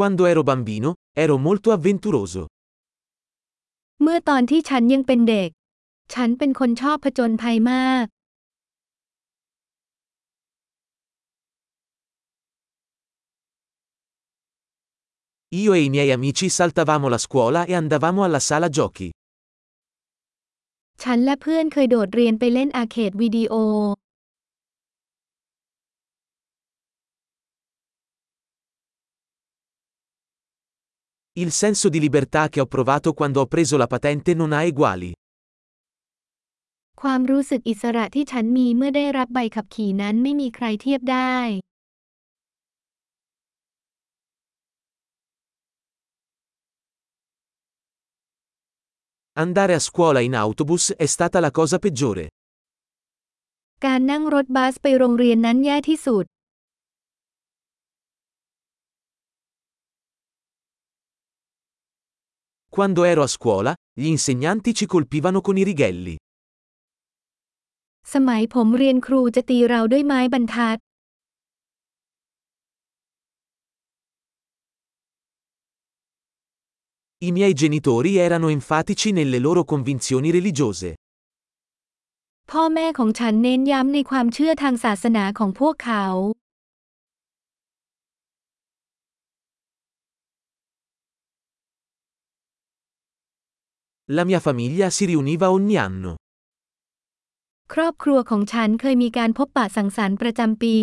Quando ero bambino, ero molto avventuroso. เมื่อตอนที่ฉันยังเป็นเด็ก ฉันเป็นคนชอบผจญภัยมาก Io e i miei amici saltavamo la scuola e andavamo alla sala giochi. ฉันและเพื่อนเคยโดดเรียนไปเล่นอาร์เคดวิดีโอ Il senso di libertà che ho provato quando ho preso la patente non ha eguali. ความรู้สึกอิสระที่ฉันมีเมื่อได้รับใบขับขี่นั้นไม่มีใครเทียบได้ Andare a scuola in autobus è stata la cosa peggiore. การนั่งรถบัสไปโรงเรียนนั้นแย่ที่สุด Quando ero a scuola, gli insegnanti ci colpivano con i righelli. สมัยผมเรียนครูจะตีเราด้วยไม้บรรทัด I miei genitori erano enfatici nelle loro convinzioni religiose. พ่อแม่ของฉันเน้นย้ำในความเชื่อทางศาสนาของพวกเขา La mia famiglia si riuniva ogni anno. ครอบครัวของฉันเคยมีการพบปะสังสรรค์ประจำปี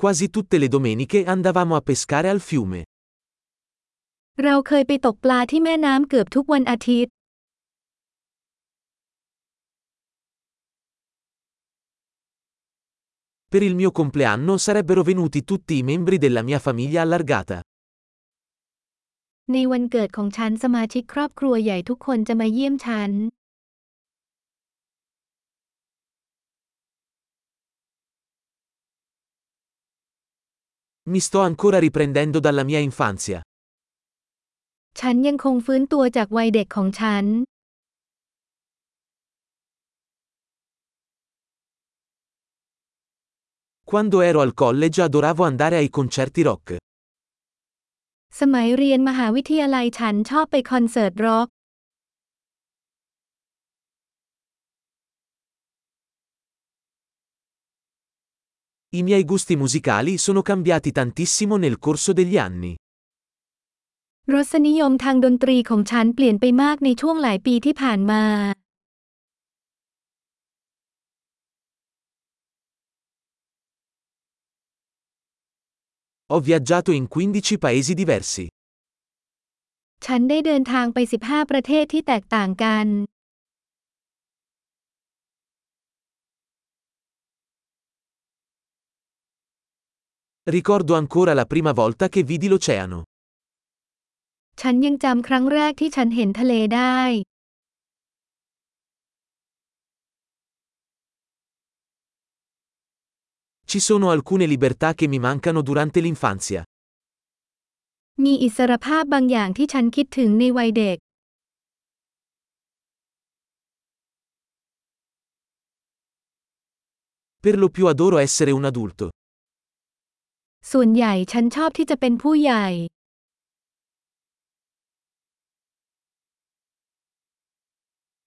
Quasi tutte le domeniche andavamo a pescare al fiume. เราเคยไปตกปลาที่แม่น้ำเกือบทุกวันอาทิตย์ Per il mio compleanno sarebbero venuti tutti i membri della mia famiglia allargata. ในวันเกิดของฉันสมาชิกครอบครัวใหญ่ทุกคนจะมาเยี่ยมฉัน Mi sto ancora riprendendo dalla mia infanzia. ฉันยังคงฟื้นตัวจากวัยเด็กของฉัน Quando ero al college adoravo andare ai concerti rock. สมัยเรียนมหาวิทยาลัยฉันชอบไปคอนเสิร์ตร็อก I miei gusti musicali sono cambiati tantissimo nel corso degli anni. รสนิยมทางดนตรีของฉันเปลี่ยนไปมากในช่วงหลายปีที่ผ่านมา Ho viaggiato in 15 paesi diversi. ฉันได้เดินทางไป 15 ประเทศที่แตกต่างกัน Ricordo ancora la prima volta che vidi l'oceano. ฉันยังจำครั้งแรกที่ฉันเห็นทะเลได้ Ci sono alcune libertà che mi mancano durante l'infanzia. มีอิสรภาพบางอย่างที่ฉันคิดถึงในวัยเด็ก Per lo più adoro essere un adulto. ส่วนใหญ่ฉันชอบที่จะเป็นผู้ใหญ่